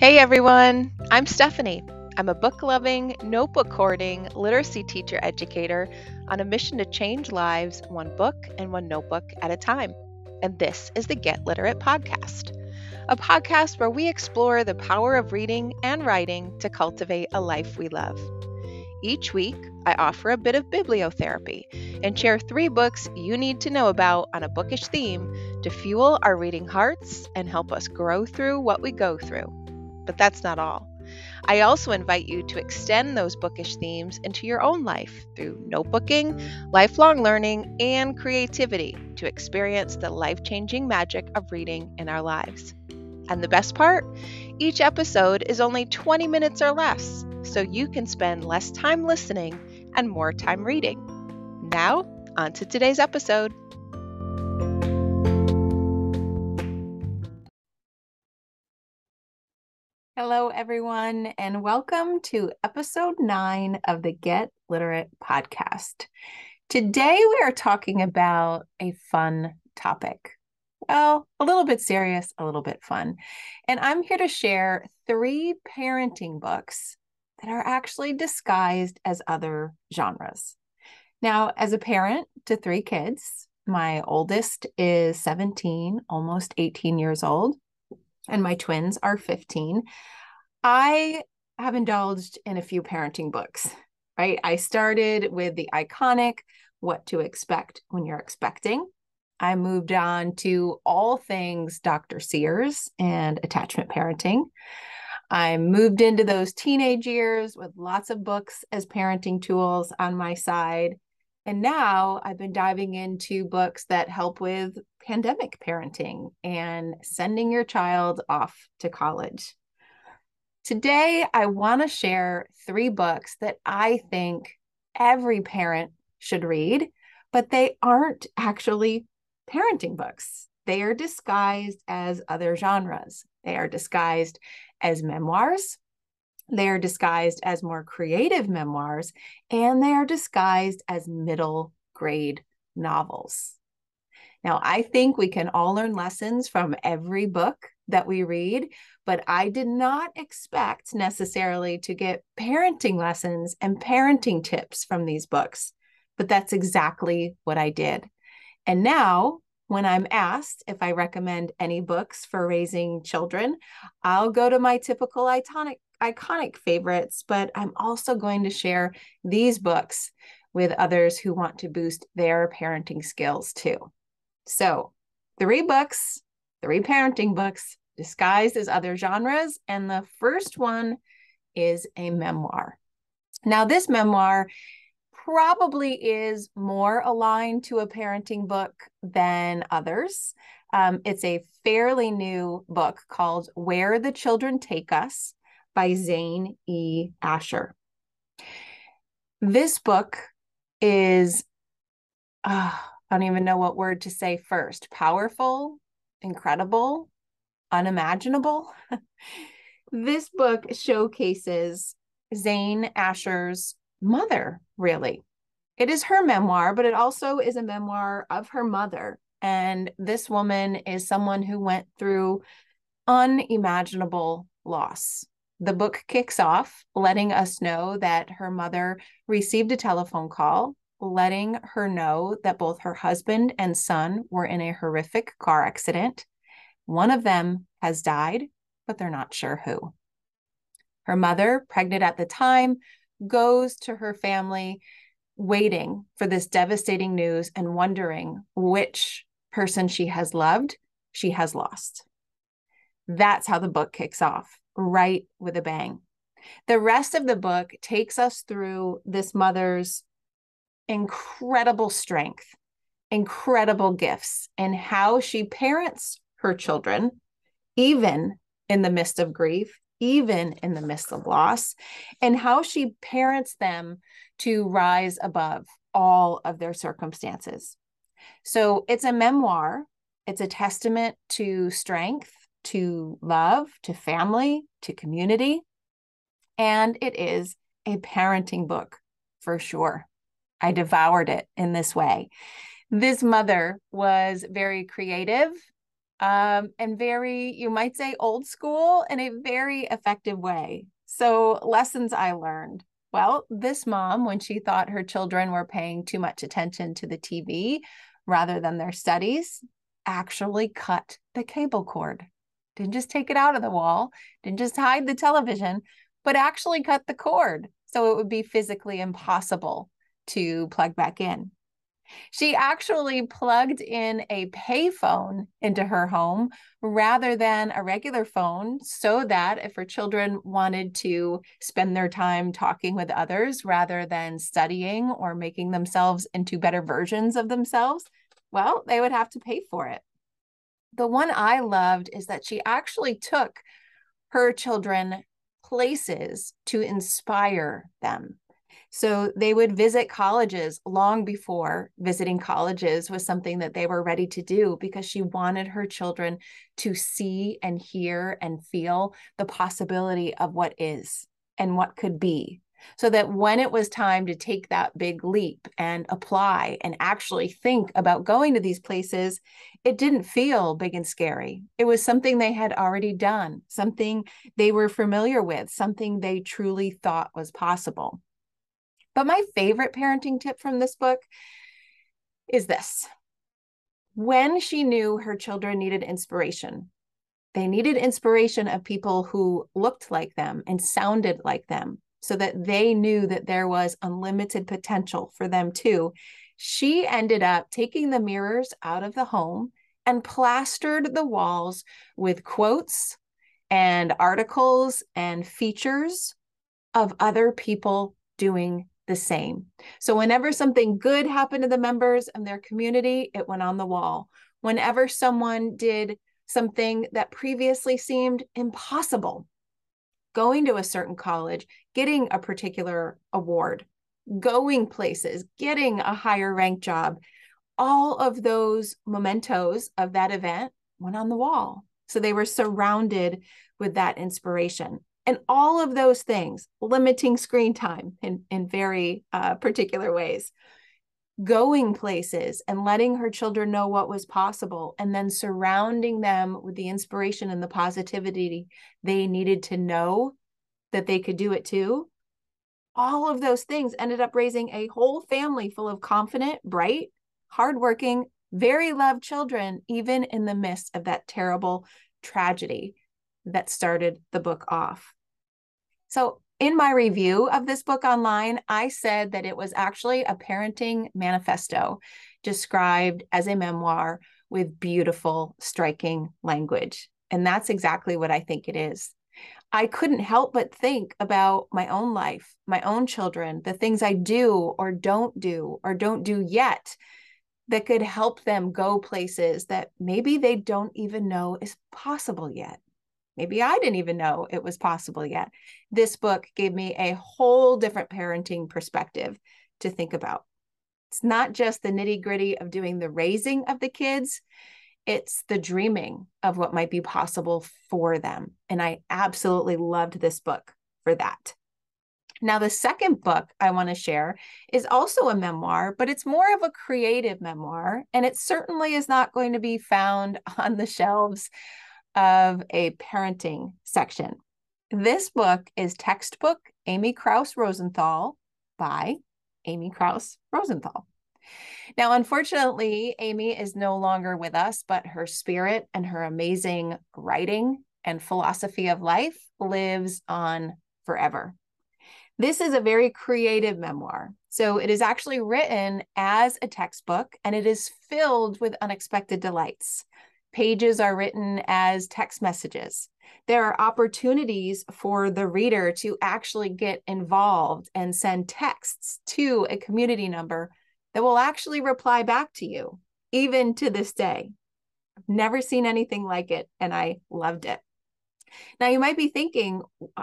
Hey everyone, I'm Stephanie. I'm a book loving, notebook hoarding literacy teacher educator on a mission to change lives one book and one notebook at a time. And this is the Get Literate podcast, a podcast where we explore the power of reading and writing to cultivate a life we love. Each week, I offer a bit of bibliotherapy and share three books you need to know about on a bookish theme to fuel our reading hearts and help us grow through what we go through. But that's not all. I also invite you to extend those bookish themes into your own life through notebooking, lifelong learning, and creativity to experience the life changing magic of reading in our lives. And the best part? Each episode is only 20 minutes or less, so you can spend less time listening and more time reading. Now, on to today's episode. Hello, everyone, and welcome to episode nine of the Get Literate podcast. Today, we are talking about a fun topic. Well, a little bit serious, a little bit fun. And I'm here to share three parenting books that are actually disguised as other genres. Now, as a parent to three kids, my oldest is 17, almost 18 years old, and my twins are 15. I have indulged in a few parenting books, right? I started with the iconic What to Expect When You're Expecting. I moved on to all things Dr. Sears and attachment parenting. I moved into those teenage years with lots of books as parenting tools on my side. And now I've been diving into books that help with pandemic parenting and sending your child off to college. Today, I want to share three books that I think every parent should read, but they aren't actually parenting books. They are disguised as other genres. They are disguised as memoirs. They are disguised as more creative memoirs, and they are disguised as middle grade novels. Now, I think we can all learn lessons from every book that we read, but I did not expect necessarily to get parenting lessons and parenting tips from these books. But that's exactly what I did. And now, when I'm asked if I recommend any books for raising children, I'll go to my typical iconic iconic favorites, but I'm also going to share these books with others who want to boost their parenting skills too. So, three books, three parenting books disguised as other genres. And the first one is a memoir. Now, this memoir probably is more aligned to a parenting book than others. Um, it's a fairly new book called Where the Children Take Us by Zane E. Asher. This book is, uh, I don't even know what word to say first powerful, incredible, unimaginable. this book showcases Zane Asher's mother, really. It is her memoir, but it also is a memoir of her mother. And this woman is someone who went through unimaginable loss. The book kicks off letting us know that her mother received a telephone call letting her know that both her husband and son were in a horrific car accident one of them has died, but they're not sure who. Her mother, pregnant at the time, goes to her family waiting for this devastating news and wondering which person she has loved, she has lost. That's how the book kicks off, right with a bang. The rest of the book takes us through this mother's incredible strength, incredible gifts, and how she parents her children, even in the midst of grief, even in the midst of loss, and how she parents them to rise above all of their circumstances. So it's a memoir, it's a testament to strength, to love, to family, to community. And it is a parenting book for sure. I devoured it in this way. This mother was very creative um, and very, you might say, old school in a very effective way. So, lessons I learned. Well, this mom, when she thought her children were paying too much attention to the TV rather than their studies, actually cut the cable cord. Didn't just take it out of the wall, didn't just hide the television, but actually cut the cord so it would be physically impossible to plug back in. She actually plugged in a payphone into her home rather than a regular phone so that if her children wanted to spend their time talking with others rather than studying or making themselves into better versions of themselves, well, they would have to pay for it. The one I loved is that she actually took her children places to inspire them. So they would visit colleges long before visiting colleges was something that they were ready to do because she wanted her children to see and hear and feel the possibility of what is and what could be so that when it was time to take that big leap and apply and actually think about going to these places, it didn't feel big and scary. It was something they had already done, something they were familiar with, something they truly thought was possible. But my favorite parenting tip from this book is this when she knew her children needed inspiration, they needed inspiration of people who looked like them and sounded like them so that they knew that there was unlimited potential for them too. She ended up taking the mirrors out of the home and plastered the walls with quotes and articles and features of other people doing the same. So, whenever something good happened to the members and their community, it went on the wall. Whenever someone did something that previously seemed impossible, going to a certain college, getting a particular award, going places, getting a higher rank job, all of those mementos of that event went on the wall. So they were surrounded with that inspiration. And all of those things, limiting screen time in, in very uh, particular ways, going places and letting her children know what was possible, and then surrounding them with the inspiration and the positivity they needed to know that they could do it too. All of those things ended up raising a whole family full of confident, bright, hardworking, very loved children, even in the midst of that terrible tragedy that started the book off. So, in my review of this book online, I said that it was actually a parenting manifesto described as a memoir with beautiful, striking language. And that's exactly what I think it is. I couldn't help but think about my own life, my own children, the things I do or don't do or don't do yet that could help them go places that maybe they don't even know is possible yet. Maybe I didn't even know it was possible yet. This book gave me a whole different parenting perspective to think about. It's not just the nitty gritty of doing the raising of the kids, it's the dreaming of what might be possible for them. And I absolutely loved this book for that. Now, the second book I want to share is also a memoir, but it's more of a creative memoir. And it certainly is not going to be found on the shelves of a parenting section. This book is Textbook Amy Krouse Rosenthal by Amy Krouse Rosenthal. Now, unfortunately, Amy is no longer with us, but her spirit and her amazing writing and philosophy of life lives on forever. This is a very creative memoir. So it is actually written as a textbook and it is filled with unexpected delights. Pages are written as text messages. There are opportunities for the reader to actually get involved and send texts to a community number that will actually reply back to you, even to this day. I've never seen anything like it, and I loved it. Now, you might be thinking,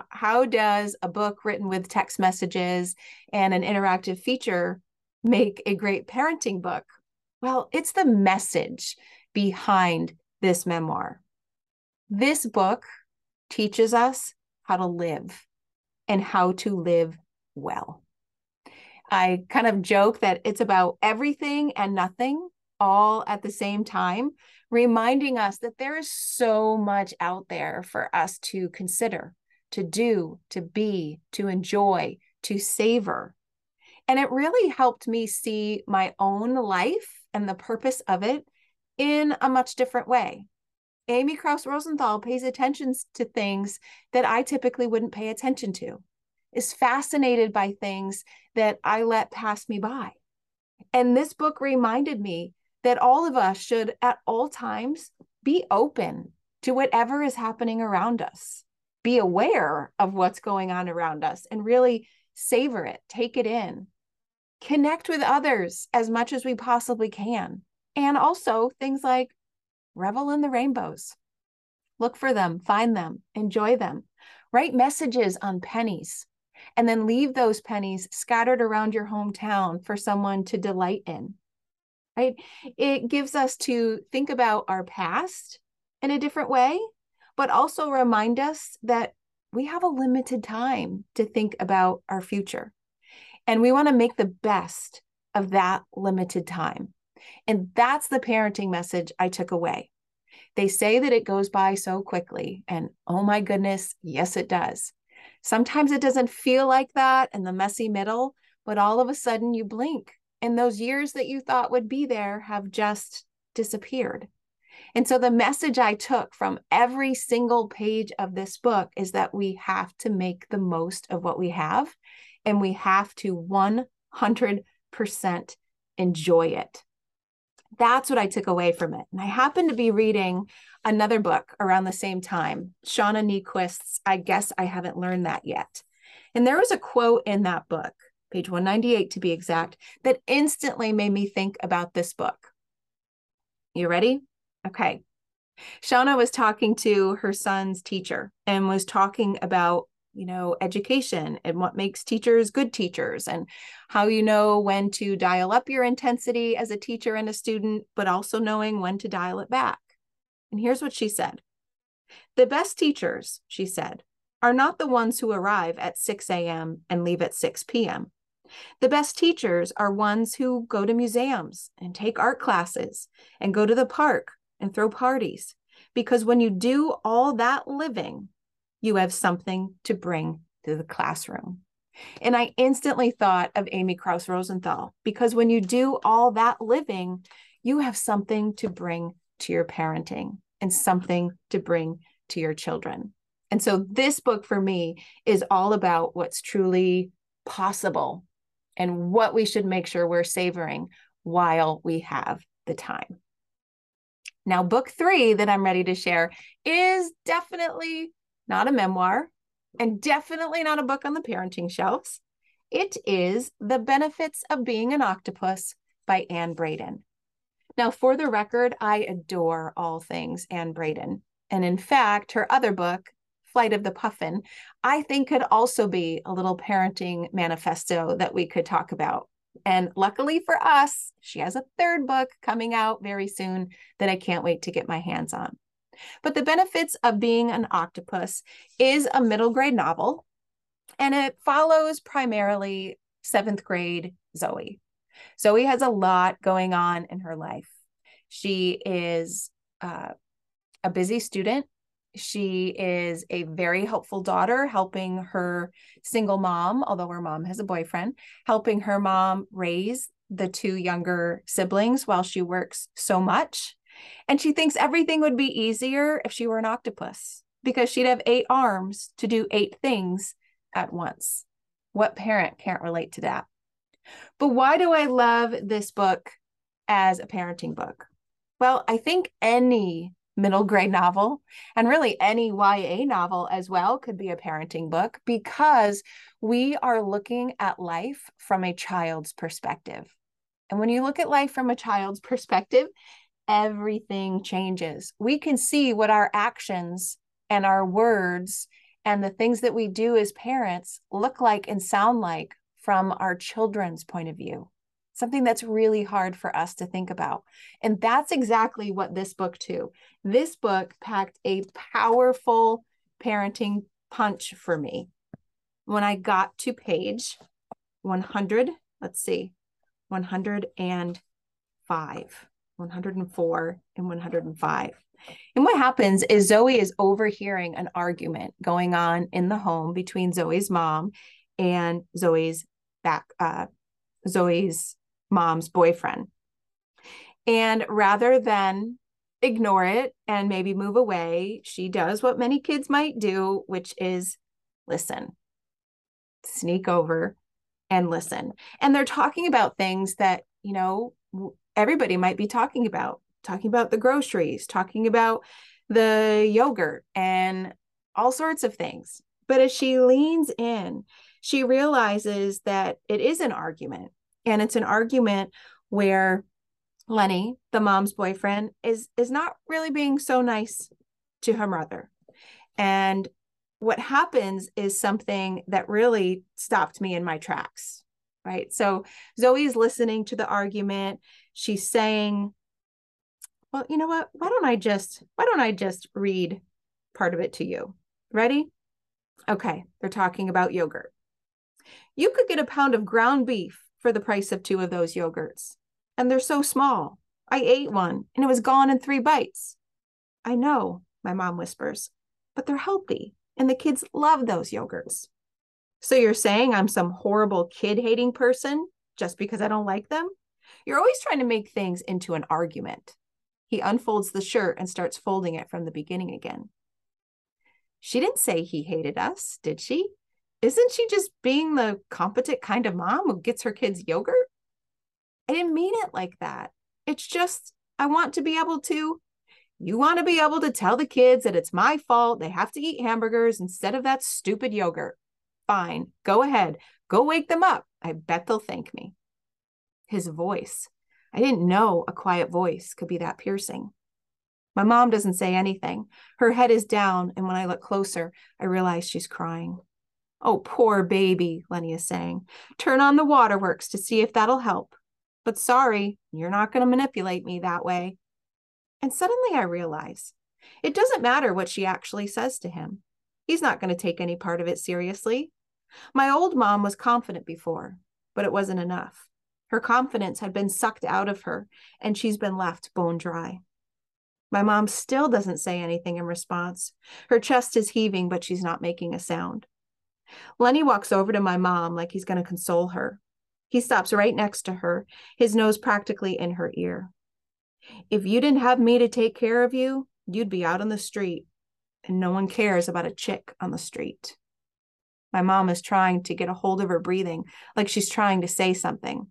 how does a book written with text messages and an interactive feature make a great parenting book? Well, it's the message behind this memoir. This book teaches us how to live and how to live well. I kind of joke that it's about everything and nothing all at the same time, reminding us that there is so much out there for us to consider, to do, to be, to enjoy, to savor. And it really helped me see my own life and the purpose of it in a much different way. Amy Krouse Rosenthal pays attention to things that I typically wouldn't pay attention to, is fascinated by things that I let pass me by. And this book reminded me that all of us should at all times be open to whatever is happening around us, be aware of what's going on around us, and really savor it, take it in, connect with others as much as we possibly can. And also things like revel in the rainbows. Look for them, find them, enjoy them. Write messages on pennies and then leave those pennies scattered around your hometown for someone to delight in. Right? It gives us to think about our past in a different way, but also remind us that we have a limited time to think about our future. And we want to make the best of that limited time. And that's the parenting message I took away. They say that it goes by so quickly. And oh my goodness, yes, it does. Sometimes it doesn't feel like that in the messy middle, but all of a sudden you blink and those years that you thought would be there have just disappeared. And so the message I took from every single page of this book is that we have to make the most of what we have and we have to 100% enjoy it. That's what I took away from it. And I happened to be reading another book around the same time, Shauna Niequist's I Guess I Haven't Learned That Yet. And there was a quote in that book, page 198 to be exact, that instantly made me think about this book. You ready? Okay. Shauna was talking to her son's teacher and was talking about you know, education and what makes teachers good teachers and how you know when to dial up your intensity as a teacher and a student, but also knowing when to dial it back. And here's what she said The best teachers, she said, are not the ones who arrive at 6 a.m. and leave at 6 p.m. The best teachers are ones who go to museums and take art classes and go to the park and throw parties. Because when you do all that living, you have something to bring to the classroom. And I instantly thought of Amy Krouse Rosenthal because when you do all that living, you have something to bring to your parenting and something to bring to your children. And so this book for me is all about what's truly possible and what we should make sure we're savoring while we have the time. Now, book three that I'm ready to share is definitely not a memoir, and definitely not a book on the parenting shelves. It is The Benefits of Being an Octopus by Ann Braden. Now, for the record, I adore all things Ann Braden. And in fact, her other book, Flight of the Puffin, I think could also be a little parenting manifesto that we could talk about. And luckily for us, she has a third book coming out very soon that I can't wait to get my hands on. But The Benefits of Being an Octopus is a middle grade novel, and it follows primarily seventh grade Zoe. Zoe has a lot going on in her life. She is uh, a busy student. She is a very helpful daughter, helping her single mom, although her mom has a boyfriend, helping her mom raise the two younger siblings while she works so much. And she thinks everything would be easier if she were an octopus because she'd have eight arms to do eight things at once. What parent can't relate to that? But why do I love this book as a parenting book? Well, I think any middle grade novel and really any YA novel as well could be a parenting book because we are looking at life from a child's perspective. And when you look at life from a child's perspective, everything changes. We can see what our actions and our words and the things that we do as parents look like and sound like from our children's point of view. Something that's really hard for us to think about. And that's exactly what this book, too. This book packed a powerful parenting punch for me. When I got to page 100, let's see, 105 104, and 105. And what happens is Zoe is overhearing an argument going on in the home between Zoe's mom and Zoe's back uh, Zoe's mom's boyfriend. And rather than ignore it and maybe move away, she does what many kids might do, which is listen, sneak over and listen. And they're talking about things that, you know, everybody might be talking about, talking about the groceries, talking about the yogurt and all sorts of things. But as she leans in, she realizes that it is an argument. And it's an argument where Lenny, the mom's boyfriend, is is not really being so nice to her mother. And what happens is something that really stopped me in my tracks. Right. So Zoe's listening to the argument. She's saying, Well, you know what? Why don't I just why don't I just read part of it to you? Ready? Okay, they're talking about yogurt. You could get a pound of ground beef for the price of two of those yogurts and they're so small. I ate one and it was gone in three bites. I know, my mom whispers, but they're healthy and the kids love those yogurts. So you're saying I'm some horrible kid hating person just because I don't like them? You're always trying to make things into an argument. He unfolds the shirt and starts folding it from the beginning again. She didn't say he hated us, did she? Isn't she just being the competent kind of mom who gets her kids yogurt? I didn't mean it like that. It's just, I want to be able to. You want to be able to tell the kids that it's my fault. They have to eat hamburgers instead of that stupid yogurt. Fine, go ahead. Go wake them up. I bet they'll thank me. His voice. I didn't know a quiet voice could be that piercing. My mom doesn't say anything. Her head is down, and when I look closer, I realize she's crying. Oh, poor baby, Lenny is saying. Turn on the waterworks to see if that'll help. But sorry, you're not going to manipulate me that way. And suddenly I realize it doesn't matter what she actually says to him. He's not going to take any part of it seriously. My old mom was confident before, but it wasn't enough. Her confidence had been sucked out of her, and she's been left bone dry. My mom still doesn't say anything in response. Her chest is heaving, but she's not making a sound. Lenny walks over to my mom like he's going to console her. He stops right next to her, his nose practically in her ear. If you didn't have me to take care of you, you'd be out on the street, and no one cares about a chick on the street. My mom is trying to get a hold of her breathing, like she's trying to say something.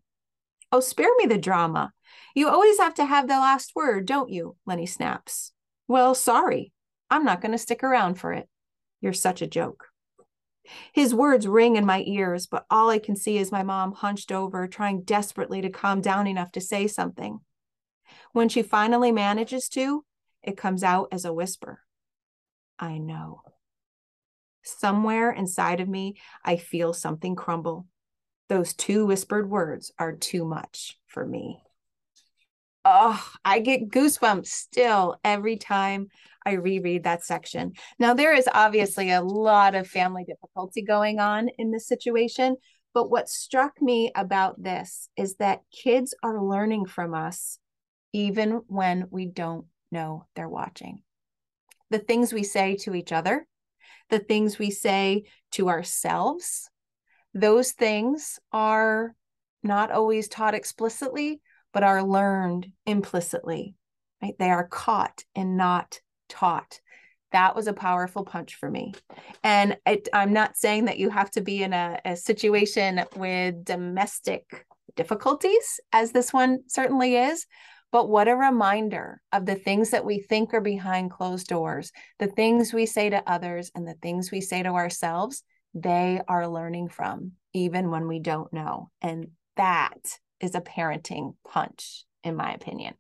Oh, spare me the drama. You always have to have the last word, don't you? Lenny snaps. Well, sorry. I'm not going to stick around for it. You're such a joke. His words ring in my ears, but all I can see is my mom hunched over, trying desperately to calm down enough to say something. When she finally manages to, it comes out as a whisper I know. Somewhere inside of me, I feel something crumble. Those two whispered words are too much for me. Oh, I get goosebumps still every time I reread that section. Now, there is obviously a lot of family difficulty going on in this situation, but what struck me about this is that kids are learning from us even when we don't know they're watching. The things we say to each other, the things we say to ourselves, those things are not always taught explicitly, but are learned implicitly. Right? They are caught and not taught that was a powerful punch for me. And it, I'm not saying that you have to be in a, a, situation with domestic difficulties, as this one certainly is. But what a reminder of the things that we think are behind closed doors, the things we say to others, and the things we say to ourselves, they are learning from, even when we don't know. And that is a parenting punch, in my opinion.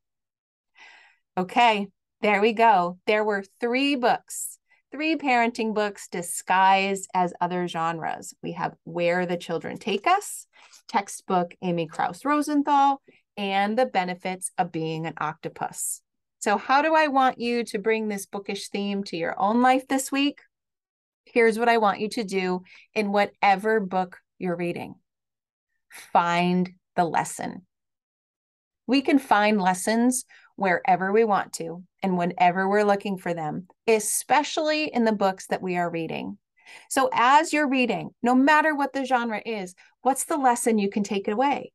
Okay, there we go. There were three books, three parenting books disguised as other genres. We have Where the Children Take Us, textbook Amy Krouse Rosenthal, and The Benefits of Being an Octopus. So, how do I want you to bring this bookish theme to your own life this week? Here's what I want you to do in whatever book you're reading find the lesson. We can find lessons wherever we want to and whenever we're looking for them, especially in the books that we are reading. So, as you're reading, no matter what the genre is, what's the lesson you can take away?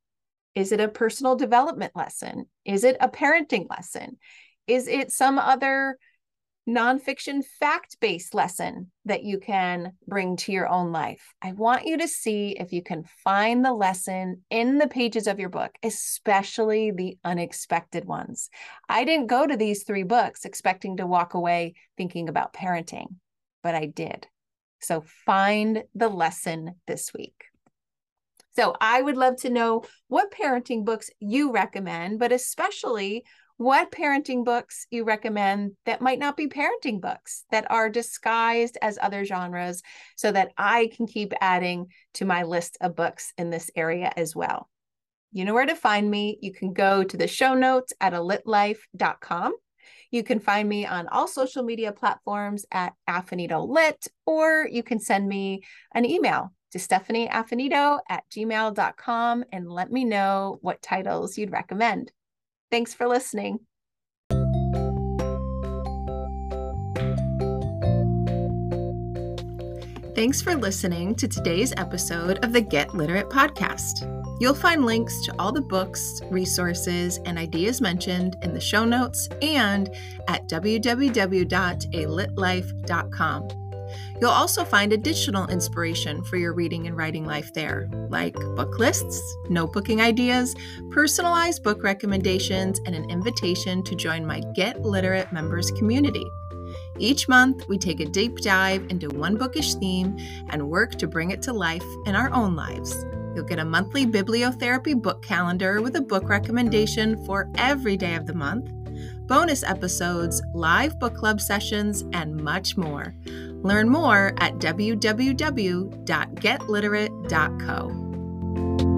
Is it a personal development lesson? Is it a parenting lesson? Is it some other nonfiction fact based lesson that you can bring to your own life. I want you to see if you can find the lesson in the pages of your book, especially the unexpected ones. I didn't go to these three books expecting to walk away thinking about parenting, but I did. So find the lesson this week. So I would love to know what parenting books you recommend, but especially what parenting books you recommend that might not be parenting books that are disguised as other genres so that I can keep adding to my list of books in this area as well. You know where to find me. You can go to the show notes at alitlife.com. You can find me on all social media platforms at Affinito Lit, or you can send me an email to Stephanie stephanieaffinito at gmail.com and let me know what titles you'd recommend. Thanks for listening. Thanks for listening to today's episode of the Get Literate podcast. You'll find links to all the books, resources, and ideas mentioned in the show notes and at www.alitlife.com. You'll also find additional inspiration for your reading and writing life there, like book lists, notebooking ideas, personalized book recommendations, and an invitation to join my Get Literate members community. Each month, we take a deep dive into one bookish theme and work to bring it to life in our own lives. You'll get a monthly bibliotherapy book calendar with a book recommendation for every day of the month, bonus episodes, live book club sessions, and much more. Learn more at www.getliterate.co.